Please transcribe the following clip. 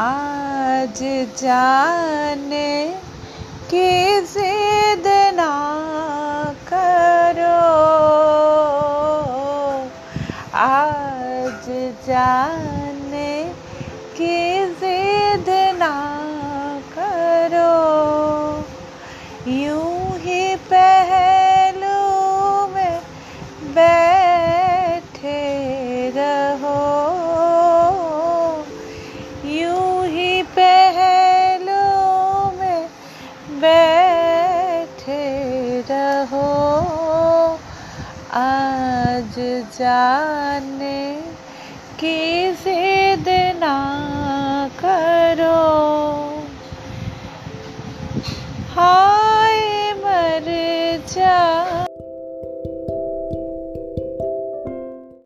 आज जाने की जिद ना करो। आज जाने की जिद ना करो। यूँ ही पहलू हो आज जाने की जिद ना करो। हाय मर जा